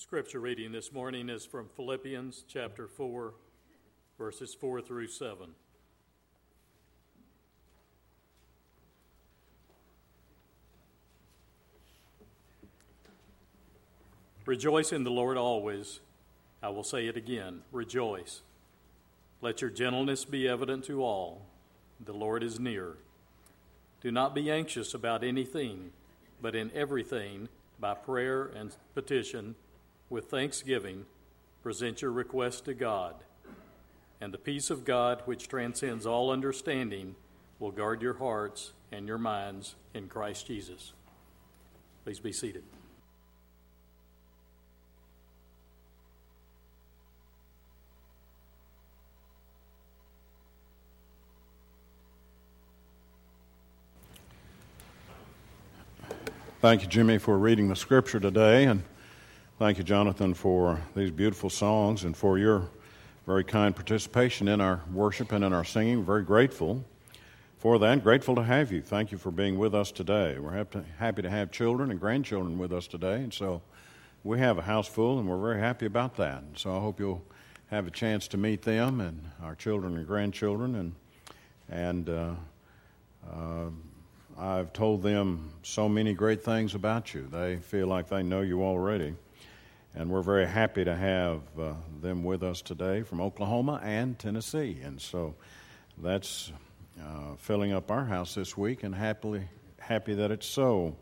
Scripture reading this morning is from Philippians chapter 4, verses 4 through 7. Rejoice in the Lord always. I will say it again rejoice. Let your gentleness be evident to all. The Lord is near. Do not be anxious about anything, but in everything, by prayer and petition, with thanksgiving, present your request to God. And the peace of God, which transcends all understanding, will guard your hearts and your minds in Christ Jesus. Please be seated. Thank you, Jimmy, for reading the scripture today. And thank you, Jonathan, for these beautiful songs and for your very kind participation in our worship and in our singing. Very grateful for that. Grateful to have you. Thank you for being with us today. We're happy to have children and grandchildren with us today. And so we have a house full, and we're very happy about that. And so I hope you'll have a chance to meet them and our children and grandchildren and and uh, uh, I've told them so many great things about you. They feel like they know you already. And we're very happy to have uh, them with us today from Oklahoma and Tennessee. And so that's uh, filling up our house this week, and happily happy that it's so.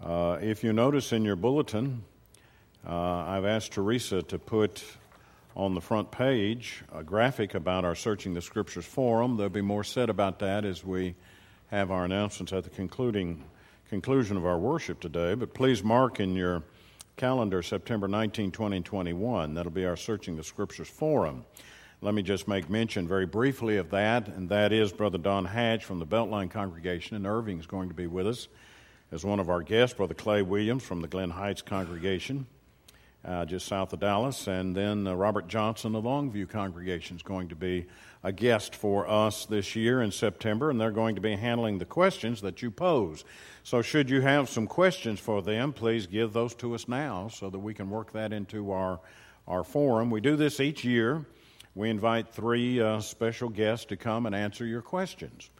Uh, if you notice in your bulletin, uh, I've asked Teresa to put on the front page a graphic about our Searching the Scriptures forum. There'll be more said about that as we have our announcements at the concluding conclusion of our worship today. But please mark in your calendar September 19, 20, and 21. That'll be our Searching the Scriptures forum. Let me just make mention very briefly of that, and that is Brother Don Hatch from the Beltline congregation in Irving is going to be with us as one of our guests. Brother Clay Williams from the Glen Heights congregation, uh, just south of Dallas, and then uh, Robert Johnson, the Longview congregation, is going to be a guest for us this year in September, and they're going to be handling the questions that you pose. So, should you have some questions for them, please give those to us now so that we can work that into our, our forum. We do this each year. We invite three uh, special guests to come and answer your questions.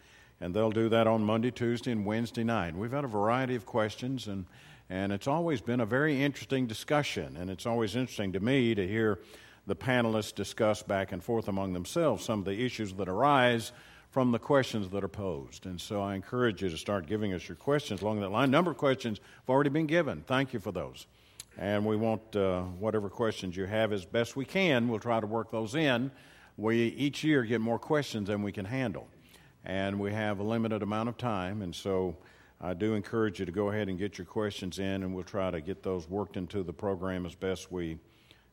And they'll do that on Monday, Tuesday, and Wednesday night. We've had a variety of questions, and, and it's always been a very interesting discussion. And it's always interesting to me to hear the panelists discuss back and forth among themselves some of the issues that arise from the questions that are posed. And so I encourage you to start giving us your questions along that line. A number of questions have already been given. Thank you for those. And we want uh, whatever questions you have as best we can. We'll try to work those in. We each year get more questions than we can handle. And we have a limited amount of time. And so I do encourage you to go ahead and get your questions in, and we'll try to get those worked into the program as best we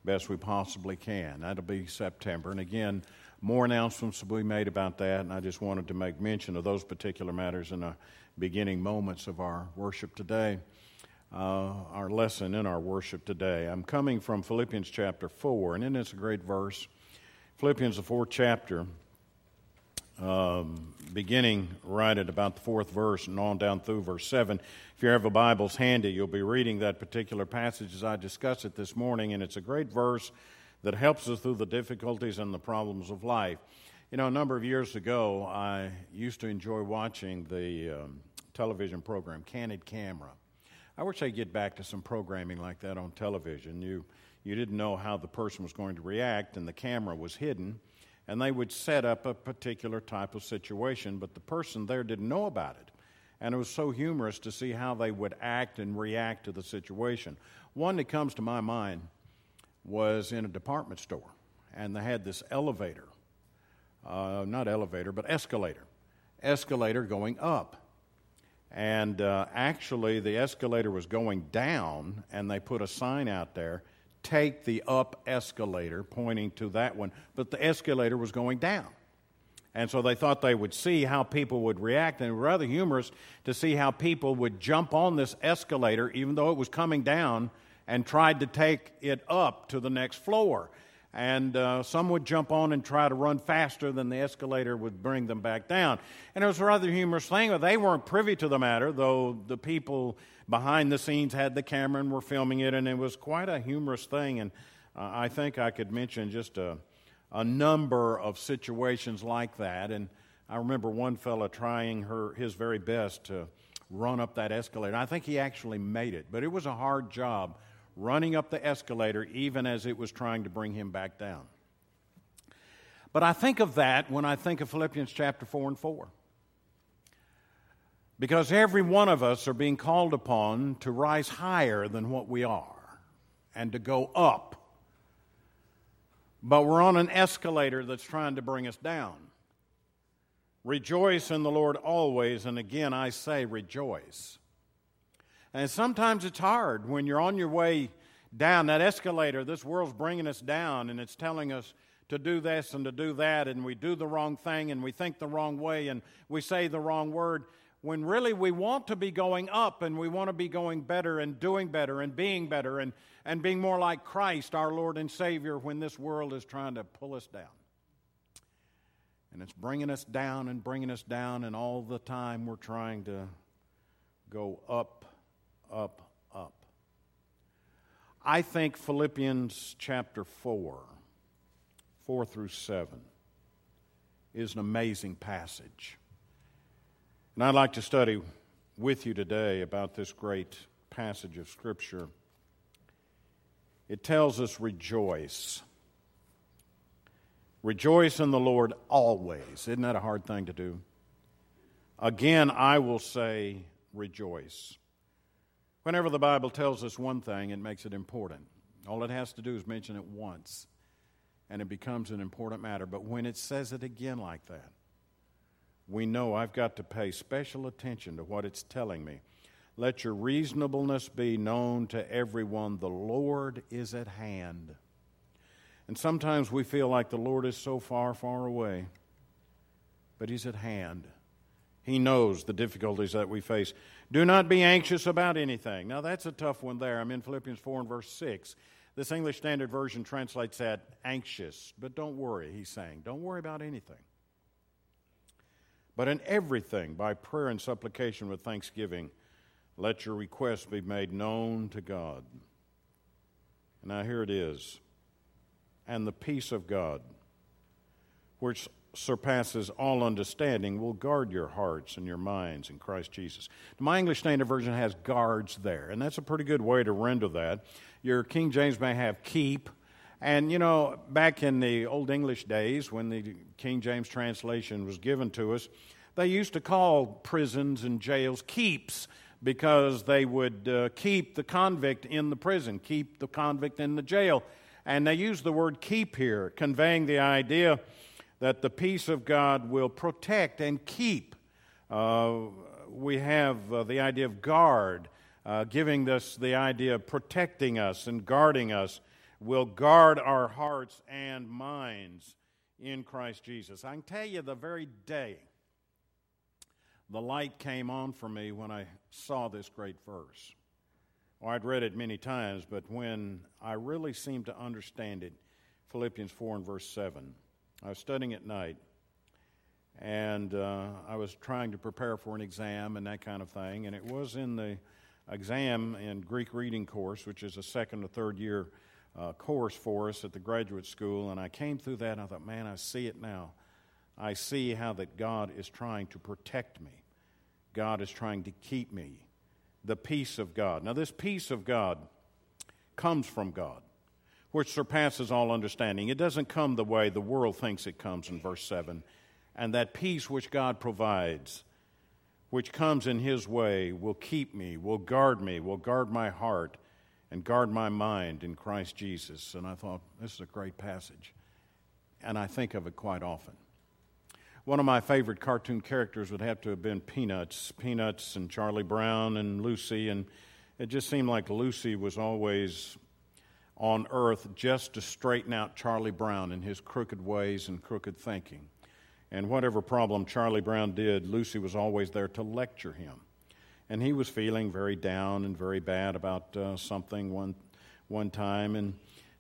best we possibly can. That'll be September. And again, more announcements will be made about that, and I just wanted to make mention of those particular matters in the beginning moments of our worship today, uh, our lesson in our worship today. I'm coming from Philippians chapter 4, and then it's a great verse. Philippians, the fourth chapter, um, beginning right at about the fourth verse and on down through verse 7. If you have a Bible's handy, you'll be reading that particular passage as I discuss it this morning, and it's a great verse that helps us through the difficulties and the problems of life. You know, a number of years ago, I used to enjoy watching the um, television program Candid Camera. I wish I'd get back to some programming like that on television. You, you didn't know how the person was going to react, and the camera was hidden, and they would set up a particular type of situation, but the person there didn't know about it. And it was so humorous to see how they would act and react to the situation. One that comes to my mind was in a department store, and they had this elevator, uh, not elevator, but escalator, escalator going up. And uh, actually, the escalator was going down, and they put a sign out there take the up escalator, pointing to that one, but the escalator was going down. And so they thought they would see how people would react. And rather humorous to see how people would jump on this escalator, even though it was coming down, and tried to take it up to the next floor. And uh, some would jump on and try to run faster than the escalator would bring them back down. And it was a rather humorous thing, but they weren't privy to the matter, though the people behind the scenes had the camera and were filming it, and it was quite a humorous thing. And uh, I think I could mention just a, a number of situations like that. And I remember one fellow trying her, his very best to run up that escalator. I think he actually made it, but it was a hard job running up the escalator even as it was trying to bring him back down. But I think of that when I think of Philippians chapter 4 and 4. Because every one of us are being called upon to rise higher than what we are and to go up. But we're on an escalator that's trying to bring us down. Rejoice in the Lord always, and again I say rejoice. And sometimes it's hard when you're on your way down that escalator. This world's bringing us down and it's telling us to do this and to do that, and we do the wrong thing and we think the wrong way and we say the wrong word. When really we want to be going up and we want to be going better and doing better and being better and, and being more like Christ, our Lord and Savior, when this world is trying to pull us down. And it's bringing us down and bringing us down, and all the time we're trying to go up up, up. I think Philippians chapter 4, 4 through 7, is an amazing passage. And I'd like to study with you today about this great passage of Scripture. It tells us, rejoice. Rejoice in the Lord always. Isn't that a hard thing to do? Again, I will say, rejoice. Whenever the Bible tells us one thing, it makes it important. All it has to do is mention it once, and it becomes an important matter. But when it says it again like that, we know I've got to pay special attention to what it's telling me. Let your reasonableness be known to everyone. The Lord is at hand. And sometimes we feel like the Lord is so far, far away, but He's at hand. He knows the difficulties that we face. Do not be anxious about anything. Now, that's a tough one there. I'm in Philippians 4 and verse 6. This English Standard Version translates that anxious. But don't worry, he's saying. Don't worry about anything. But in everything, by prayer and supplication with thanksgiving, let your requests be made known to God. Now, here it is. And the peace of God, which surpasses all understanding will guard your hearts and your minds in Christ Jesus. My English Standard Version has guards there, and that's a pretty good way to render that. Your King James may have keep. And, you know, back in the Old English days when the King James translation was given to us, they used to call prisons and jails keeps because they would uh, keep the convict in the prison, keep the convict in the jail. And they use the word keep here, conveying the idea that the peace of God will protect and keep. Uh, we have uh, the idea of guard, uh, giving us the idea of protecting us and guarding us, will guard our hearts and minds in Christ Jesus. I can tell you the very day the light came on for me when I saw this great verse. Well, I'd read it many times, but when I really seemed to understand it, Philippians 4 and verse 7. I was studying at night, and uh, I was trying to prepare for an exam and that kind of thing. And it was in the exam in Greek reading course, which is a second or third year uh, course for us at the graduate school. And I came through that, and I thought, man, I see it now. I see how that God is trying to protect me. God is trying to keep me. The peace of God. Now, this peace of God comes from God which surpasses all understanding. It doesn't come the way the world thinks it comes in verse 7. And that peace which God provides, which comes in His way, will keep me, will guard me, will guard my heart, and guard my mind in Christ Jesus. And I thought, this is a great passage. And I think of it quite often. One of my favorite cartoon characters would have to have been Peanuts. Peanuts and Charlie Brown and Lucy. And it just seemed like Lucy was always on earth just to straighten out Charlie Brown and his crooked ways and crooked thinking. And whatever problem Charlie Brown did, Lucy was always there to lecture him. And he was feeling very down and very bad about uh, something one, one time. And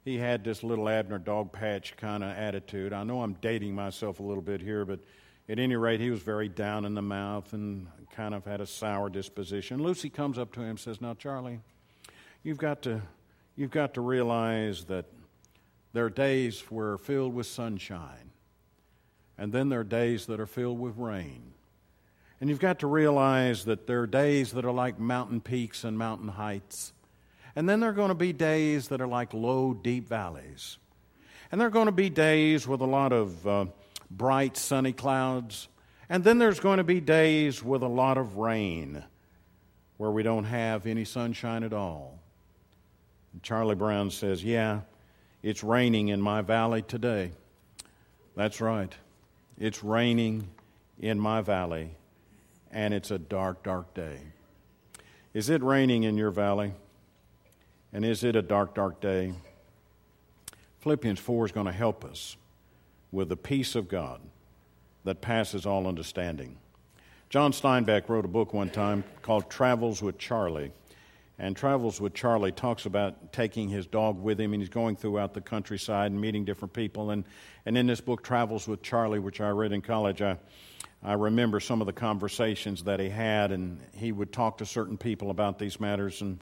he had this little Abner Dogpatch kind of attitude. I know I'm dating myself a little bit here, but at any rate, he was very down in the mouth and kind of had a sour disposition. Lucy comes up to him and says, Now, Charlie, you've got to, you've got to realize that there are days where filled with sunshine, and then there are days that are filled with rain. And you've got to realize that there are days that are like mountain peaks and mountain heights. And then there are going to be days that are like low, deep valleys. And there are going to be days with a lot of uh, bright, sunny clouds. And then there's going to be days with a lot of rain where we don't have any sunshine at all. Charlie Brown says, Yeah, it's raining in my valley today. That's right. It's raining in my valley and it's a dark, dark day. Is it raining in your valley? And is it a dark, dark day? Philippians 4 is going to help us with the peace of God that passes all understanding. John Steinbeck wrote a book one time called Travels with Charlie. And Travels with Charlie talks about taking his dog with him, and he's going throughout the countryside and meeting different people. And, and in this book, Travels with Charlie, which I read in college, I, I remember some of the conversations that he had, and he would talk to certain people about these matters and,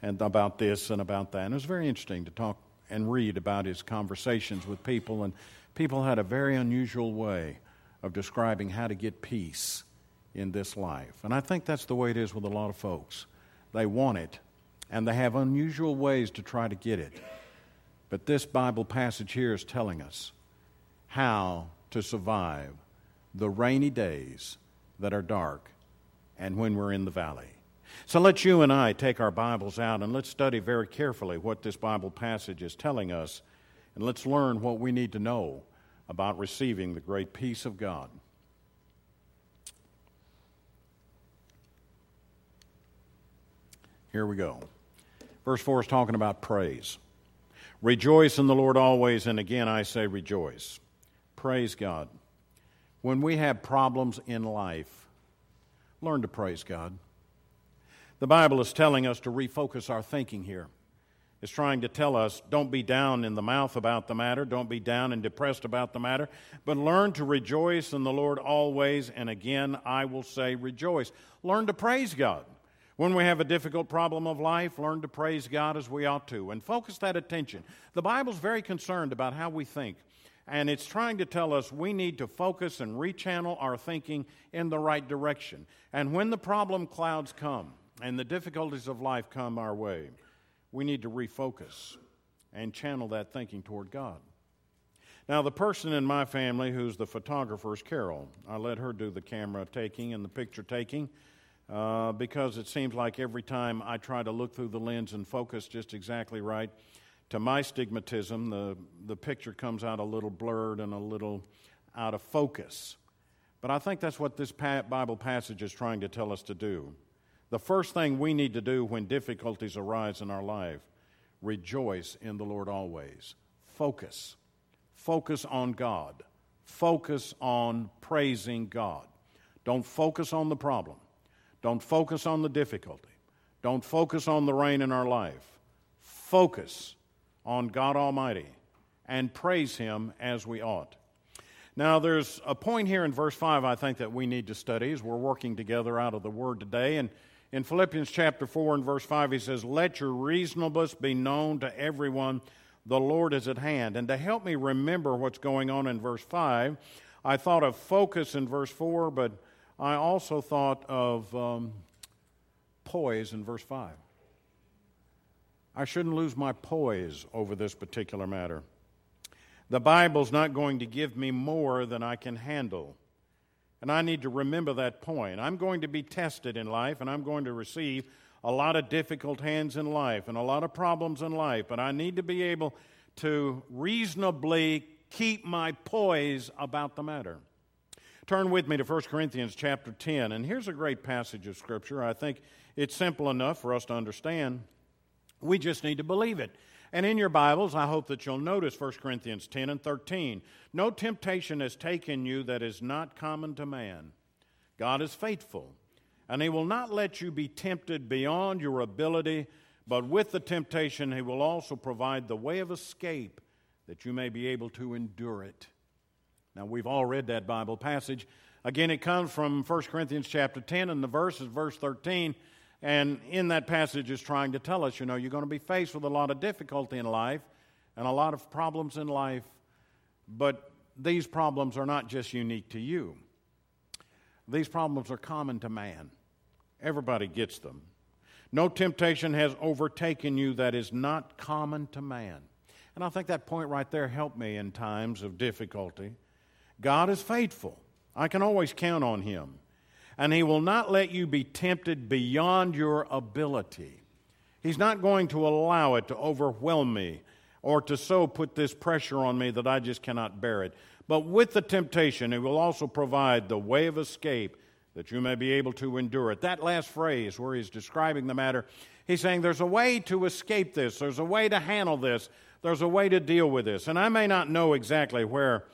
and about this and about that. And it was very interesting to talk and read about his conversations with people, and people had a very unusual way of describing how to get peace in this life. And I think that's the way it is with a lot of folks. They want it, and they have unusual ways to try to get it. But this Bible passage here is telling us how to survive the rainy days that are dark and when we're in the valley. So let's you and I take our Bibles out and let's study very carefully what this Bible passage is telling us, and let's learn what we need to know about receiving the great peace of God. Here we go. Verse 4 is talking about praise. Rejoice in the Lord always, and again I say rejoice. Praise God. When we have problems in life, learn to praise God. The Bible is telling us to refocus our thinking here. It's trying to tell us don't be down in the mouth about the matter, don't be down and depressed about the matter, but learn to rejoice in the Lord always. And again, I will say rejoice. Learn to praise God. When we have a difficult problem of life, learn to praise God as we ought to and focus that attention. The Bible's very concerned about how we think. And it's trying to tell us we need to focus and rechannel our thinking in the right direction. And when the problem clouds come and the difficulties of life come our way, we need to refocus and channel that thinking toward God. Now, the person in my family who's the photographer is Carol. I let her do the camera taking and the picture taking uh, because it seems like every time I try to look through the lens and focus just exactly right, to my stigmatism, the, the picture comes out a little blurred and a little out of focus. But I think that's what this Bible passage is trying to tell us to do. The first thing we need to do when difficulties arise in our life rejoice in the Lord always. Focus. Focus on God. Focus on praising God. Don't focus on the problem. Don't focus on the difficulty. Don't focus on the rain in our life. Focus on God Almighty and praise Him as we ought. Now, there's a point here in verse 5 I think that we need to study as we're working together out of the Word today. And in Philippians chapter 4 and verse 5, he says, Let your reasonableness be known to everyone. The Lord is at hand. And to help me remember what's going on in verse 5, I thought of focus in verse 4, but I also thought of um, poise in verse 5. I shouldn't lose my poise over this particular matter. The Bible's not going to give me more than I can handle. And I need to remember that point. I'm going to be tested in life, and I'm going to receive a lot of difficult hands in life and a lot of problems in life, but I need to be able to reasonably keep my poise about the matter. Turn with me to 1 Corinthians chapter 10, and here's a great passage of Scripture. I think it's simple enough for us to understand. We just need to believe it. And in your Bibles, I hope that you'll notice 1 Corinthians 10 and 13. No temptation has taken you that is not common to man. God is faithful, and He will not let you be tempted beyond your ability, But with the temptation, he will also provide the way of escape that you may be able to endure it. Now, we've all read that Bible passage. Again, it comes from 1 Corinthians chapter 10, and the verse is verse 13. And in that passage is trying to tell us, you know, you're going to be faced with a lot of difficulty in life and a lot of problems in life, but these problems are not just unique to you. These problems are common to man. Everybody gets them. No temptation has overtaken you that is not common to man. And I think that point right there helped me in times of difficulty. God is faithful. I can always count on Him. And He will not let you be tempted beyond your ability. He's not going to allow it to overwhelm me or to so put this pressure on me that I just cannot bear it. But with the temptation, He will also provide the way of escape that you may be able to endure it. That last phrase, where He's describing the matter, He's saying there's a way to escape this, there's a way to handle this, there's a way to deal with this. And I may not know exactly where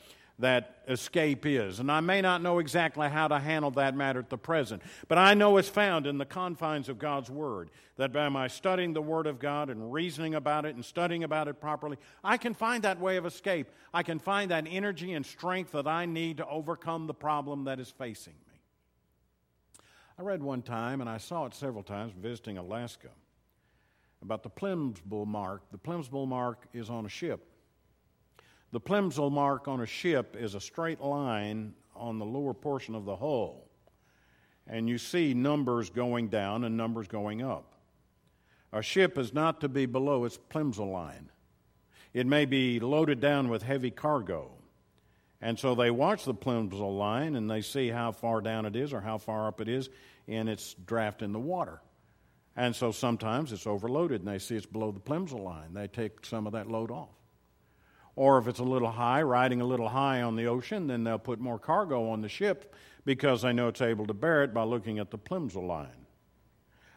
that escape is. And I may not know exactly how to handle that matter at the present, but I know it's found in the confines of God's Word. That by my studying the Word of God and reasoning about it and studying about it properly, I can find that way of escape. I can find that energy and strength that I need to overcome the problem that is facing me. I read one time, and I saw it several times visiting Alaska, about the Plimsoll mark. The Plimsoll mark is on a ship the Plimsoll mark on a ship is a straight line on the lower portion of the hull. And you see numbers going down and numbers going up. A ship is not to be below its Plimsoll line. It may be loaded down with heavy cargo. And so they watch the Plimsoll line and they see how far down it is or how far up it is in its draft in the water. And so sometimes it's overloaded and they see it's below the Plimsoll line. They take some of that load off. Or if it's a little high, riding a little high on the ocean, then they'll put more cargo on the ship because they know it's able to bear it by looking at the Plimsoll line.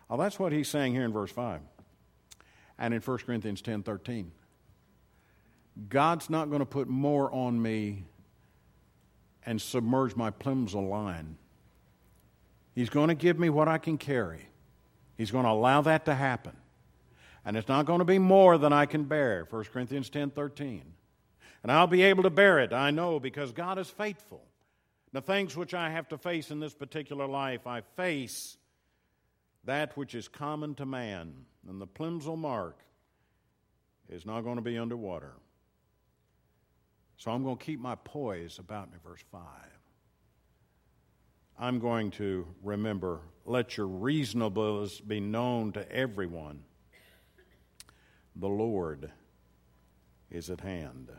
Well, that's what he's saying here in verse 5 and in 1 Corinthians 10 13. God's not going to put more on me and submerge my Plimsoll line. He's going to give me what I can carry. He's going to allow that to happen. And it's not going to be more than I can bear. 1 Corinthians 10 13. And I'll be able to bear it, I know, because God is faithful. The things which I have to face in this particular life, I face that which is common to man. And the Plimsoll mark is not going to be underwater. So I'm going to keep my poise about me, verse 5. I'm going to remember, let your reasonableness be known to everyone. The Lord is at hand.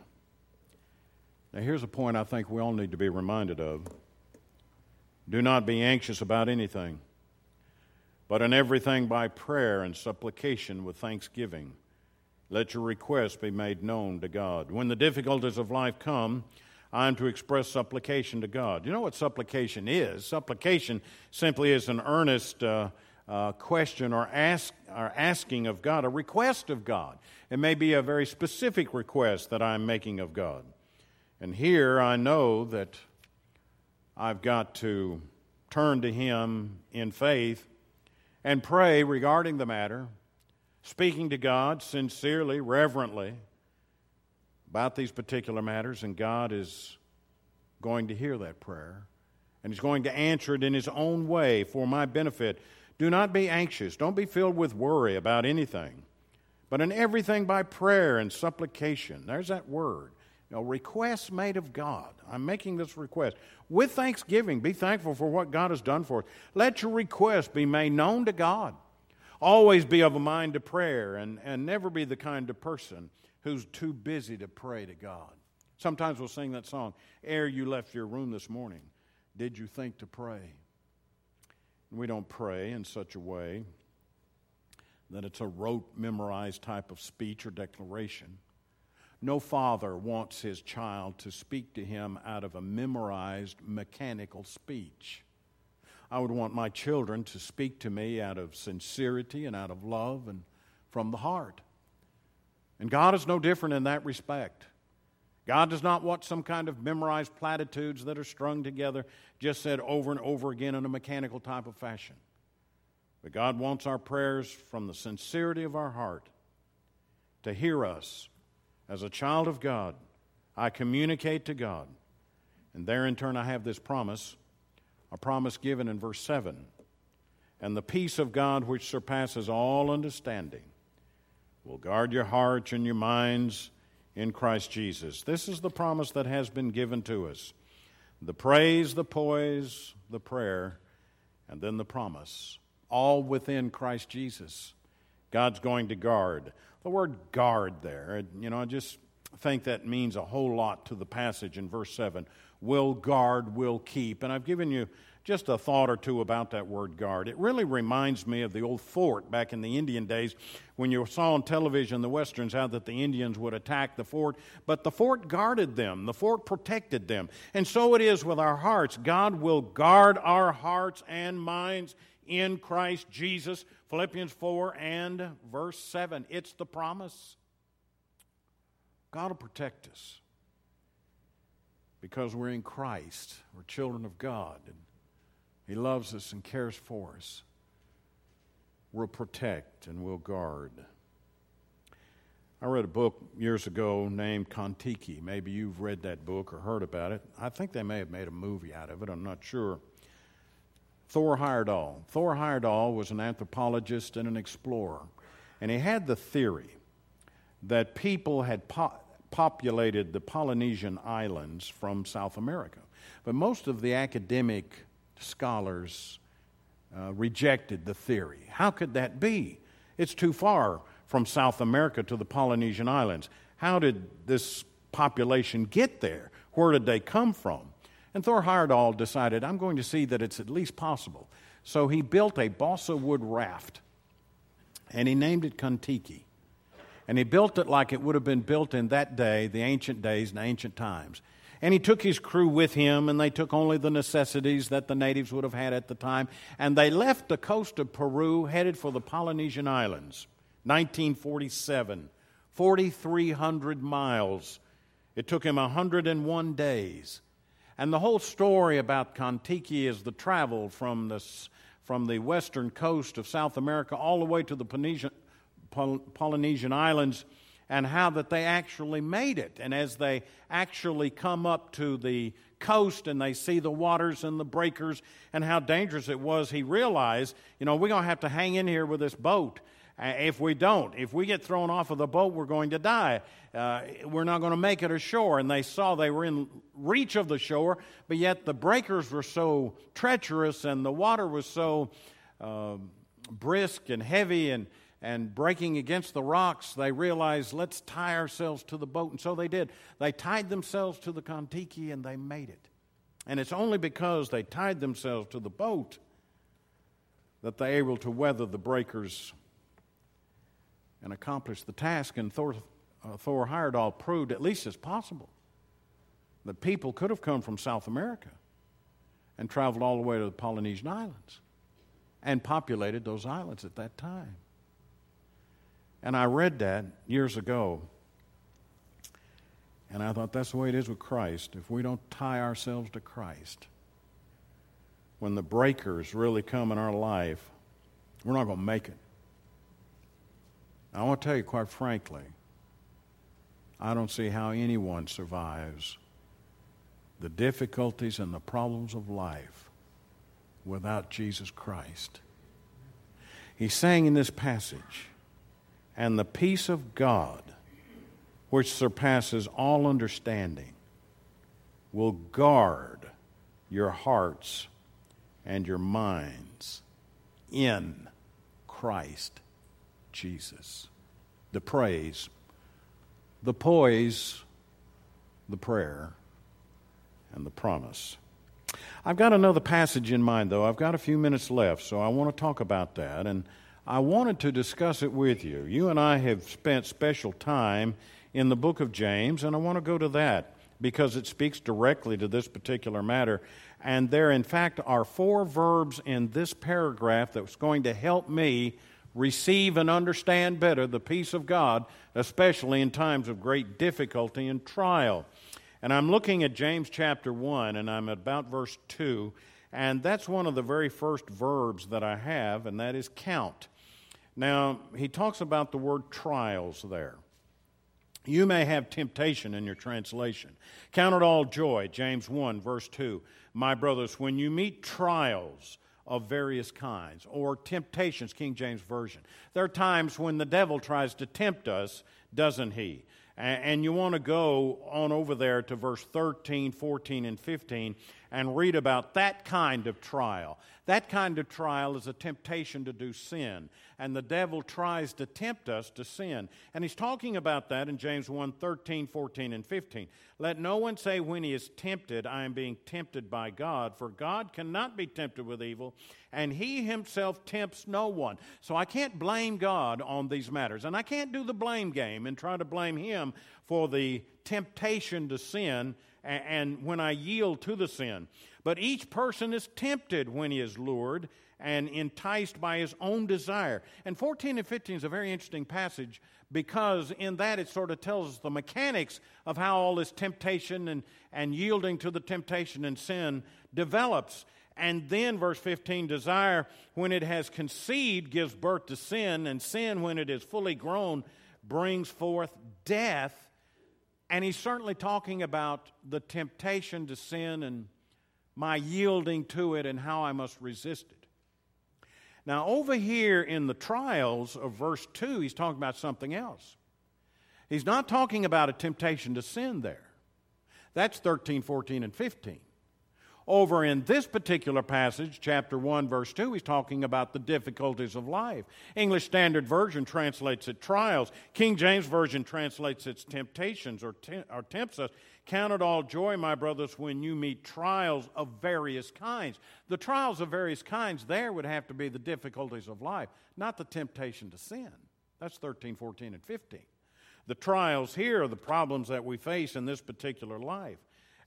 Now, here's a point I think we all need to be reminded of do not be anxious about anything, but in everything by prayer and supplication with thanksgiving. Let your requests be made known to God. When the difficulties of life come, I am to express supplication to God. You know what supplication is? Supplication simply is an earnest uh, uh, question or, ask, or asking of God, a request of God. It may be a very specific request that I'm making of God. And here I know that I've got to turn to Him in faith and pray regarding the matter, speaking to God sincerely, reverently about these particular matters, and God is going to hear that prayer. And He's going to answer it in His own way for my benefit. Do not be anxious. Don't be filled with worry about anything. But in everything by prayer and supplication. There's that word. Know, requests made of God. I'm making this request. With thanksgiving, be thankful for what God has done for us. Let your request be made known to God. Always be of a mind to prayer and, and never be the kind of person who's too busy to pray to God. Sometimes we'll sing that song, Ere you left your room this morning, did you think to pray? We don't pray in such a way that it's a rote, memorized type of speech or declaration. No father wants his child to speak to him out of a memorized mechanical speech. I would want my children to speak to me out of sincerity and out of love and from the heart. And God is no different in that respect. God does not want some kind of memorized platitudes that are strung together, just said over and over again in a mechanical type of fashion. But God wants our prayers from the sincerity of our heart to hear us as a child of God. I communicate to God. And there in turn, I have this promise, a promise given in verse 7. And the peace of God, which surpasses all understanding, will guard your hearts and your minds in Christ Jesus. This is the promise that has been given to us the praise, the poise, the prayer, and then the promise, all within Christ Jesus. God's going to guard. The word guard there, you know, I just think that means a whole lot to the passage in verse 7. Will guard, will keep. And I've given you just a thought or two about that word guard. It really reminds me of the old fort back in the Indian days when you saw on television the westerns how that the Indians would attack the fort, but the fort guarded them, the fort protected them. And so it is with our hearts. God will guard our hearts and minds in Christ Jesus. Philippians 4 and verse 7. It's the promise. God will protect us because we're in Christ. We're children of God. And he loves us and cares for us. We'll protect and we'll guard. I read a book years ago named Kon-Tiki. Maybe you've read that book or heard about it. I think they may have made a movie out of it. I'm not sure. Thor Heyerdahl. Thor Heyerdahl was an anthropologist and an explorer. And he had the theory that people had po- populated the Polynesian islands from South America. But most of the academic scholars uh, rejected the theory. How could that be? It's too far from South America to the Polynesian islands. How did this population get there? Where did they come from? And Thor Heyerdahl decided, I'm going to see that it's at least possible. So he built a balsa wood raft, and he named it Kon-Tiki. And he built it like it would have been built in that day, the ancient days and ancient times. And he took his crew with him, and they took only the necessities that the natives would have had at the time. And they left the coast of Peru, headed for the Polynesian Islands. 1947, 4,300 miles. It took him 101 days. And the whole story about Kon-Tiki is the travel from the, from the western coast of South America all the way to the Polynesian, Polynesian Islands and how that they actually made it. And as they actually come up to the coast and they see the waters and the breakers and how dangerous it was, he realized, you know, we're going to have to hang in here with this boat. If we don't, if we get thrown off of the boat, we're going to die. Uh, we're not going to make it ashore. And they saw they were in reach of the shore, but yet the breakers were so treacherous and the water was so uh, brisk and heavy and and breaking against the rocks, they realized, let's tie ourselves to the boat. And so they did. They tied themselves to the Kon-Tiki and they made it. And it's only because they tied themselves to the boat that they're able to weather the breakers and accomplish the task. And Thor, uh, Thor Heyerdahl proved, at least as possible, that people could have come from South America and traveled all the way to the Polynesian Islands and populated those islands at that time. And I read that years ago. And I thought that's the way it is with Christ. If we don't tie ourselves to Christ, when the breakers really come in our life, we're not going to make it. I want to tell you quite frankly, I don't see how anyone survives the difficulties and the problems of life without Jesus Christ. He's saying in this passage, and the peace of God, which surpasses all understanding, will guard your hearts and your minds in Christ Jesus. The praise, the poise, the prayer, and the promise. I've got another passage in mind, though. I've got a few minutes left, so I want to talk about that. And I wanted to discuss it with you. You and I have spent special time in the book of James, and I want to go to that because it speaks directly to this particular matter. And there, in fact, are four verbs in this paragraph that's going to help me receive and understand better the peace of God, especially in times of great difficulty and trial. And I'm looking at James chapter 1, and I'm at about verse 2. And that's one of the very first verbs that I have, and that is count. Now, he talks about the word trials there. You may have temptation in your translation. Count it all joy, James 1, verse 2. My brothers, when you meet trials of various kinds, or temptations, King James Version, there are times when the devil tries to tempt us, doesn't he? And you want to go on over there to verse 13, 14, and 15 and read about that kind of trial. That kind of trial is a temptation to do sin. And the devil tries to tempt us to sin. And he's talking about that in James 1 13, 14, and 15. Let no one say when he is tempted, I am being tempted by God, for God cannot be tempted with evil, and he himself tempts no one. So I can't blame God on these matters. And I can't do the blame game and try to blame him for the temptation to sin and when I yield to the sin. But each person is tempted when he is lured and enticed by his own desire. And 14 and 15 is a very interesting passage because in that it sort of tells us the mechanics of how all this temptation and, and yielding to the temptation and sin develops. And then, verse 15, desire, when it has conceived, gives birth to sin, and sin, when it is fully grown, brings forth death. And he's certainly talking about the temptation to sin and my yielding to it and how I must resist it. Now, over here in the trials of verse 2, he's talking about something else. He's not talking about a temptation to sin there. That's 13, 14, and 15. Over in this particular passage, chapter 1, verse 2, he's talking about the difficulties of life. English Standard Version translates it trials. King James Version translates it temptations or, te- or tempts us. Count it all joy, my brothers, when you meet trials of various kinds. The trials of various kinds there would have to be the difficulties of life, not the temptation to sin. That's 13, 14, and 15. The trials here are the problems that we face in this particular life.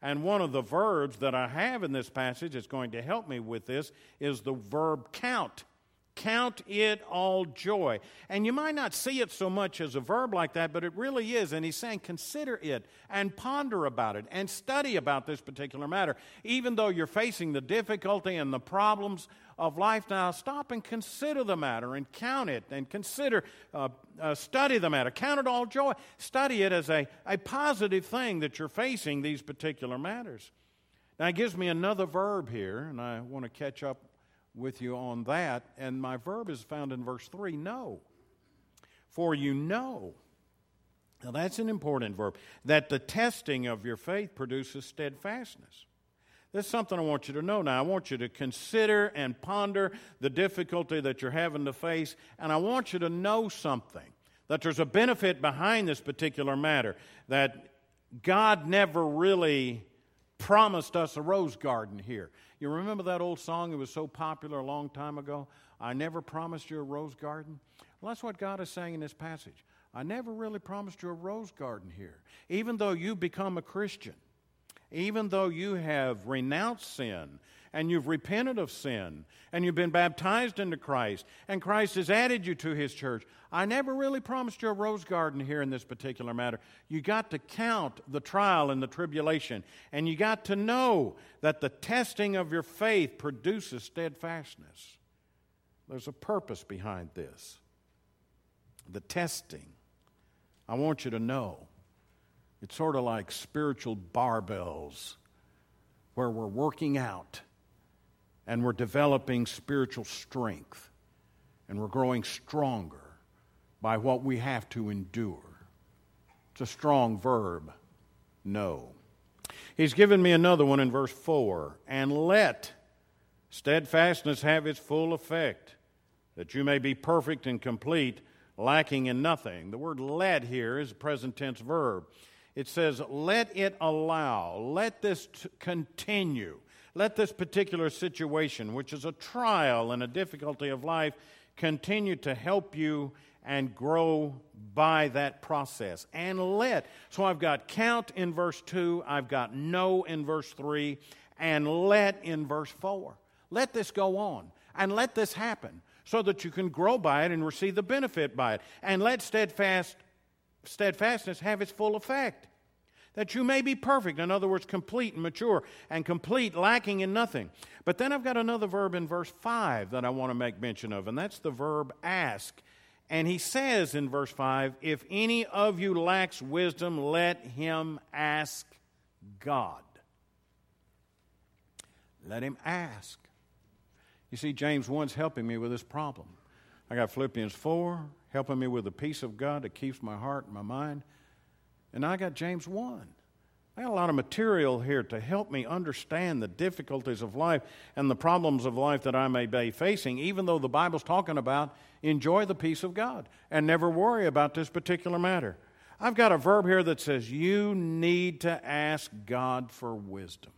And one of the verbs that I have in this passage that's going to help me with this is the verb count. Count it all joy. And you might not see it so much as a verb like that, but it really is. And he's saying, consider it and ponder about it and study about this particular matter. Even though you're facing the difficulty and the problems of life now, stop and consider the matter and count it and consider, uh, uh, study the matter. Count it all joy. Study it as a, a positive thing that you're facing these particular matters. Now, it gives me another verb here, and I want to catch up with you on that. And my verb is found in verse 3 know. For you know. Now, that's an important verb. That the testing of your faith produces steadfastness. This is something I want you to know now. I want you to consider and ponder the difficulty that you're having to face, and I want you to know something that there's a benefit behind this particular matter, that God never really promised us a rose garden here. You remember that old song? It was so popular a long time ago. I never promised you a rose garden. Well, that's what God is saying in this passage. I never really promised you a rose garden here. Even though you become a Christian, even though you have renounced sin and you've repented of sin and you've been baptized into Christ and Christ has added you to his church. I never really promised you a rose garden here in this particular matter. You got to count the trial and the tribulation and you got to know that the testing of your faith produces steadfastness. There's a purpose behind this. The testing. I want you to know. It's sort of like spiritual barbells where we're working out and we're developing spiritual strength and we're growing stronger by what we have to endure. It's a strong verb, no. He's given me another one in verse 4 and let steadfastness have its full effect, that you may be perfect and complete, lacking in nothing. The word let here is a present tense verb. It says, let it allow, let this t- continue. Let this particular situation, which is a trial and a difficulty of life, continue to help you and grow by that process. And let. So I've got count in verse 2, I've got know in verse 3, and let in verse 4. Let this go on and let this happen so that you can grow by it and receive the benefit by it. And let steadfast, steadfastness have its full effect that you may be perfect. In other words, complete and mature, and complete, lacking in nothing. But then I've got another verb in verse 5 that I want to make mention of, and that's the verb ask. And he says in verse 5 If any of you lacks wisdom, let him ask God. Let him ask. You see, James 1's helping me with this problem. I got Philippians 4 helping me with the peace of God that keeps my heart and my mind. And I got James 1. I got a lot of material here to help me understand the difficulties of life and the problems of life that I may be facing, even though the Bible's talking about enjoy the peace of God and never worry about this particular matter. I've got a verb here that says you need to ask God for wisdom.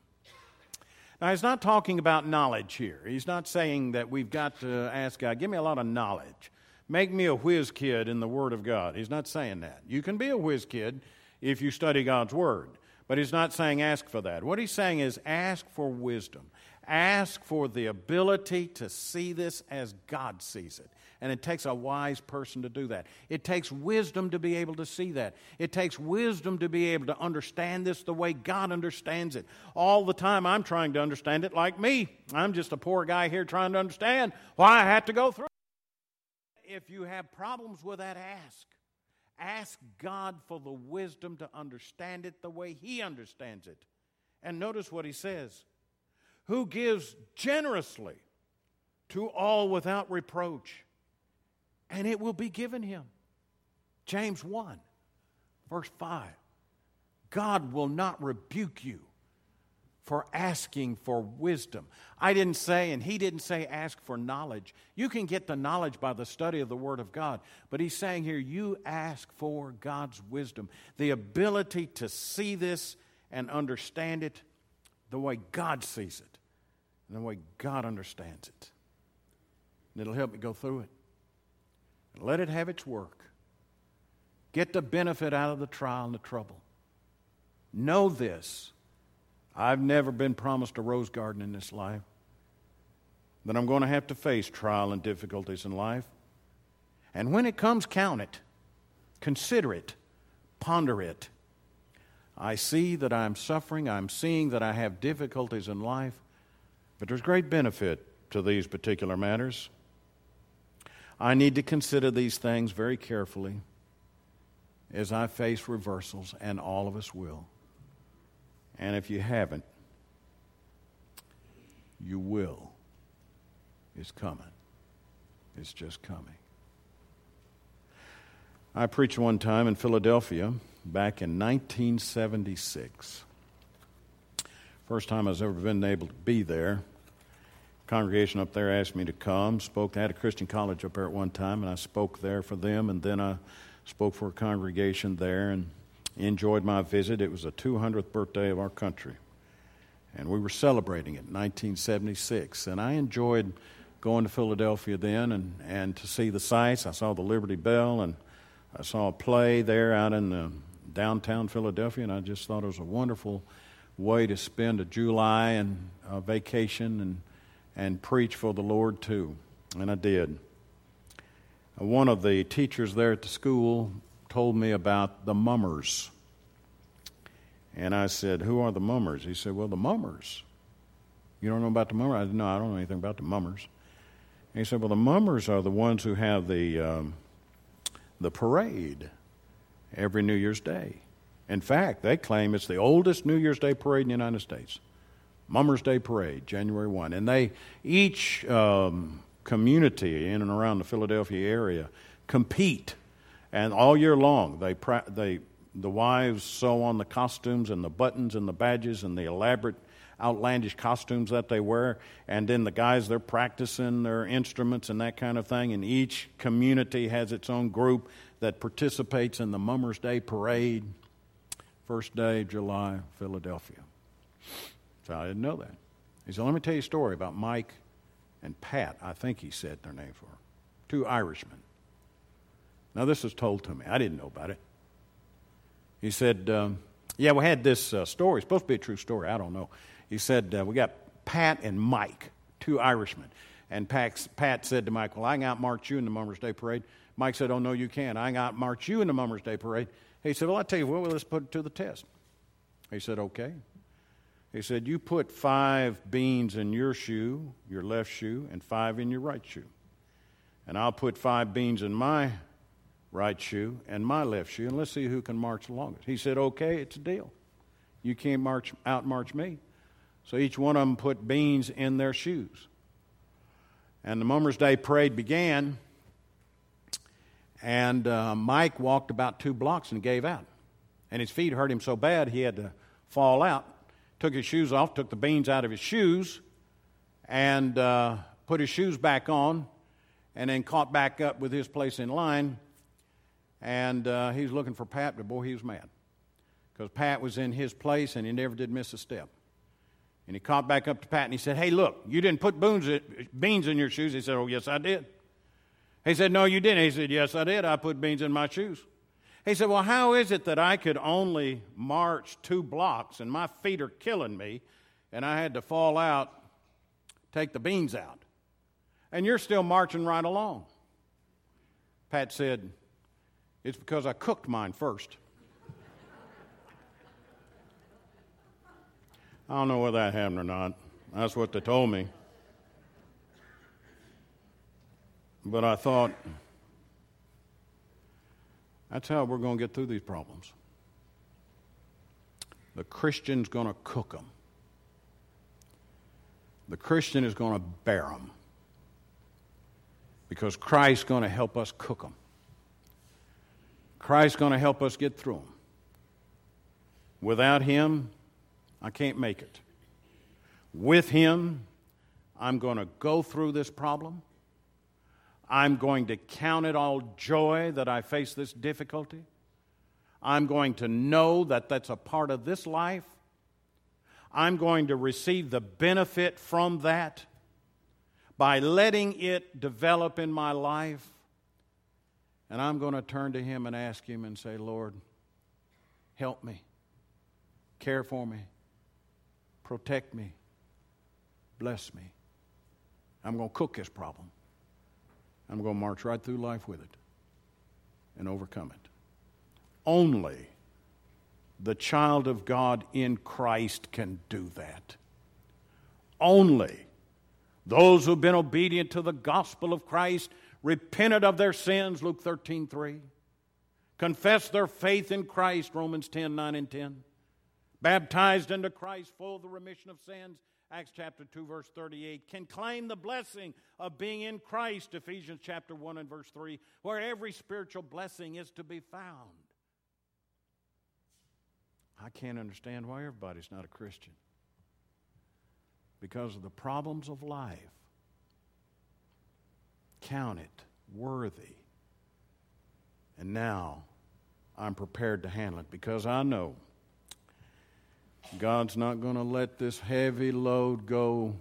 Now, he's not talking about knowledge here. He's not saying that we've got to ask God, give me a lot of knowledge. Make me a whiz kid in the Word of God. He's not saying that. You can be a whiz kid if you study God's Word. But he's not saying ask for that. What he's saying is ask for wisdom. Ask for the ability to see this as God sees it. And it takes a wise person to do that. It takes wisdom to be able to see that. It takes wisdom to be able to understand this the way God understands it. All the time, I'm trying to understand it like me. I'm just a poor guy here trying to understand why I had to go through. If you have problems with that, ask. Ask God for the wisdom to understand it the way He understands it. And notice what He says Who gives generously to all without reproach and it will be given him. James 1, verse 5. God will not rebuke you for asking for wisdom. I didn't say, and he didn't say, ask for knowledge. You can get the knowledge by the study of the Word of God. But he's saying here, you ask for God's wisdom, the ability to see this and understand it the way God sees it and the way God understands it. And it'll help me go through it. Let it have its work. Get the benefit out of the trial and the trouble. Know this I've never been promised a rose garden in this life, that I'm going to have to face trial and difficulties in life. And when it comes, count it, consider it, ponder it. I see that I'm suffering, I'm seeing that I have difficulties in life, but there's great benefit to these particular matters. I need to consider these things very carefully as I face reversals, and all of us will. And if you haven't, you will. It's coming. It's just coming. I preached one time in Philadelphia back in 1976. First time I was ever been able to be there congregation up there asked me to come. Spoke. I had a Christian college up there at one time, and I spoke there for them. And then I spoke for a congregation there and enjoyed my visit. It was the 200th birthday of our country, and we were celebrating it in 1976. And I enjoyed going to Philadelphia then and, and to see the sights. I saw the Liberty Bell, and I saw a play there out in the downtown Philadelphia, and I just thought it was a wonderful way to spend a July and a vacation and and preach for the Lord too. And I did. One of the teachers there at the school told me about the mummers. And I said, Who are the mummers? He said, Well, the mummers. You don't know about the mummers? I said, No, I don't know anything about the mummers. And he said, Well, the mummers are the ones who have the, um, the parade every New Year's Day. In fact, they claim it's the oldest New Year's Day parade in the United States. Mummers Day Parade, January 1. And they, each um, community in and around the Philadelphia area compete. And all year long, they, they, the wives sew on the costumes and the buttons and the badges and the elaborate outlandish costumes that they wear. And then the guys, they're practicing their instruments and that kind of thing. And each community has its own group that participates in the Mummers Day Parade. First day, July, Philadelphia. So I didn't know that. He said, Let me tell you a story about Mike and Pat, I think he said their names were. Two Irishmen. Now, this was told to me. I didn't know about it. He said, um, Yeah, we had this uh, story. It's supposed to be a true story. I don't know. He said, uh, We got Pat and Mike, two Irishmen. And Pat, Pat said to Mike, Well, I can outmarch you in the Mummers Day Parade. Mike said, Oh, no, you can't. I can outmarch you in the Mummers Day Parade. He said, Well, I tell you what, well, let's put it to the test. He said, Okay. He said, You put five beans in your shoe, your left shoe, and five in your right shoe. And I'll put five beans in my right shoe and my left shoe, and let's see who can march the longest. He said, Okay, it's a deal. You can't march out march me. So each one of them put beans in their shoes. And the Mummers Day parade began, and uh, Mike walked about two blocks and gave out. And his feet hurt him so bad he had to fall out. Took his shoes off, took the beans out of his shoes, and uh, put his shoes back on, and then caught back up with his place in line. And uh, he was looking for Pat, but boy, he was mad. Because Pat was in his place and he never did miss a step. And he caught back up to Pat and he said, Hey, look, you didn't put beans in your shoes. He said, Oh, yes, I did. He said, No, you didn't. He said, Yes, I did. I put beans in my shoes. He said, Well, how is it that I could only march two blocks and my feet are killing me and I had to fall out, take the beans out? And you're still marching right along. Pat said, It's because I cooked mine first. I don't know whether that happened or not. That's what they told me. But I thought, that's how we're going to get through these problems. The Christian's going to cook them. The Christian is going to bear them. Because Christ's going to help us cook them. Christ's going to help us get through them. Without Him, I can't make it. With Him, I'm going to go through this problem. I'm going to count it all joy that I face this difficulty. I'm going to know that that's a part of this life. I'm going to receive the benefit from that by letting it develop in my life. And I'm going to turn to Him and ask Him and say, Lord, help me, care for me, protect me, bless me. I'm going to cook this problem. I'm going to march right through life with it and overcome it. Only the child of God in Christ can do that. Only those who've been obedient to the gospel of Christ, repented of their sins, Luke 13 3, confessed their faith in Christ, Romans 10 9 and 10 baptized into Christ, full of the remission of sins, Acts chapter 2, verse 38, can claim the blessing of being in Christ, Ephesians chapter 1 and verse 3, where every spiritual blessing is to be found. I can't understand why everybody's not a Christian. Because of the problems of life. Count it worthy. And now I'm prepared to handle it because I know God's not going to let this heavy load go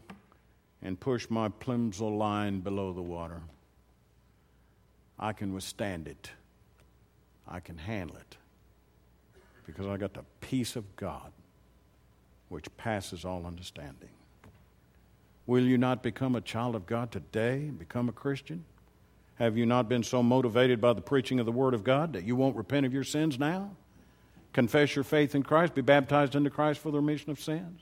and push my Plimsoll line below the water. I can withstand it. I can handle it because I got the peace of God which passes all understanding. Will you not become a child of God today, and become a Christian? Have you not been so motivated by the preaching of the Word of God that you won't repent of your sins now? confess your faith in Christ, be baptized into Christ for the remission of sins.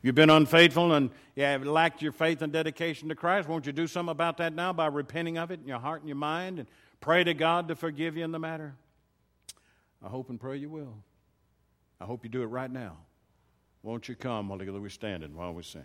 You've been unfaithful and you have lacked your faith and dedication to Christ. Won't you do something about that now by repenting of it in your heart and your mind and pray to God to forgive you in the matter? I hope and pray you will. I hope you do it right now. Won't you come while together we stand and while we sing?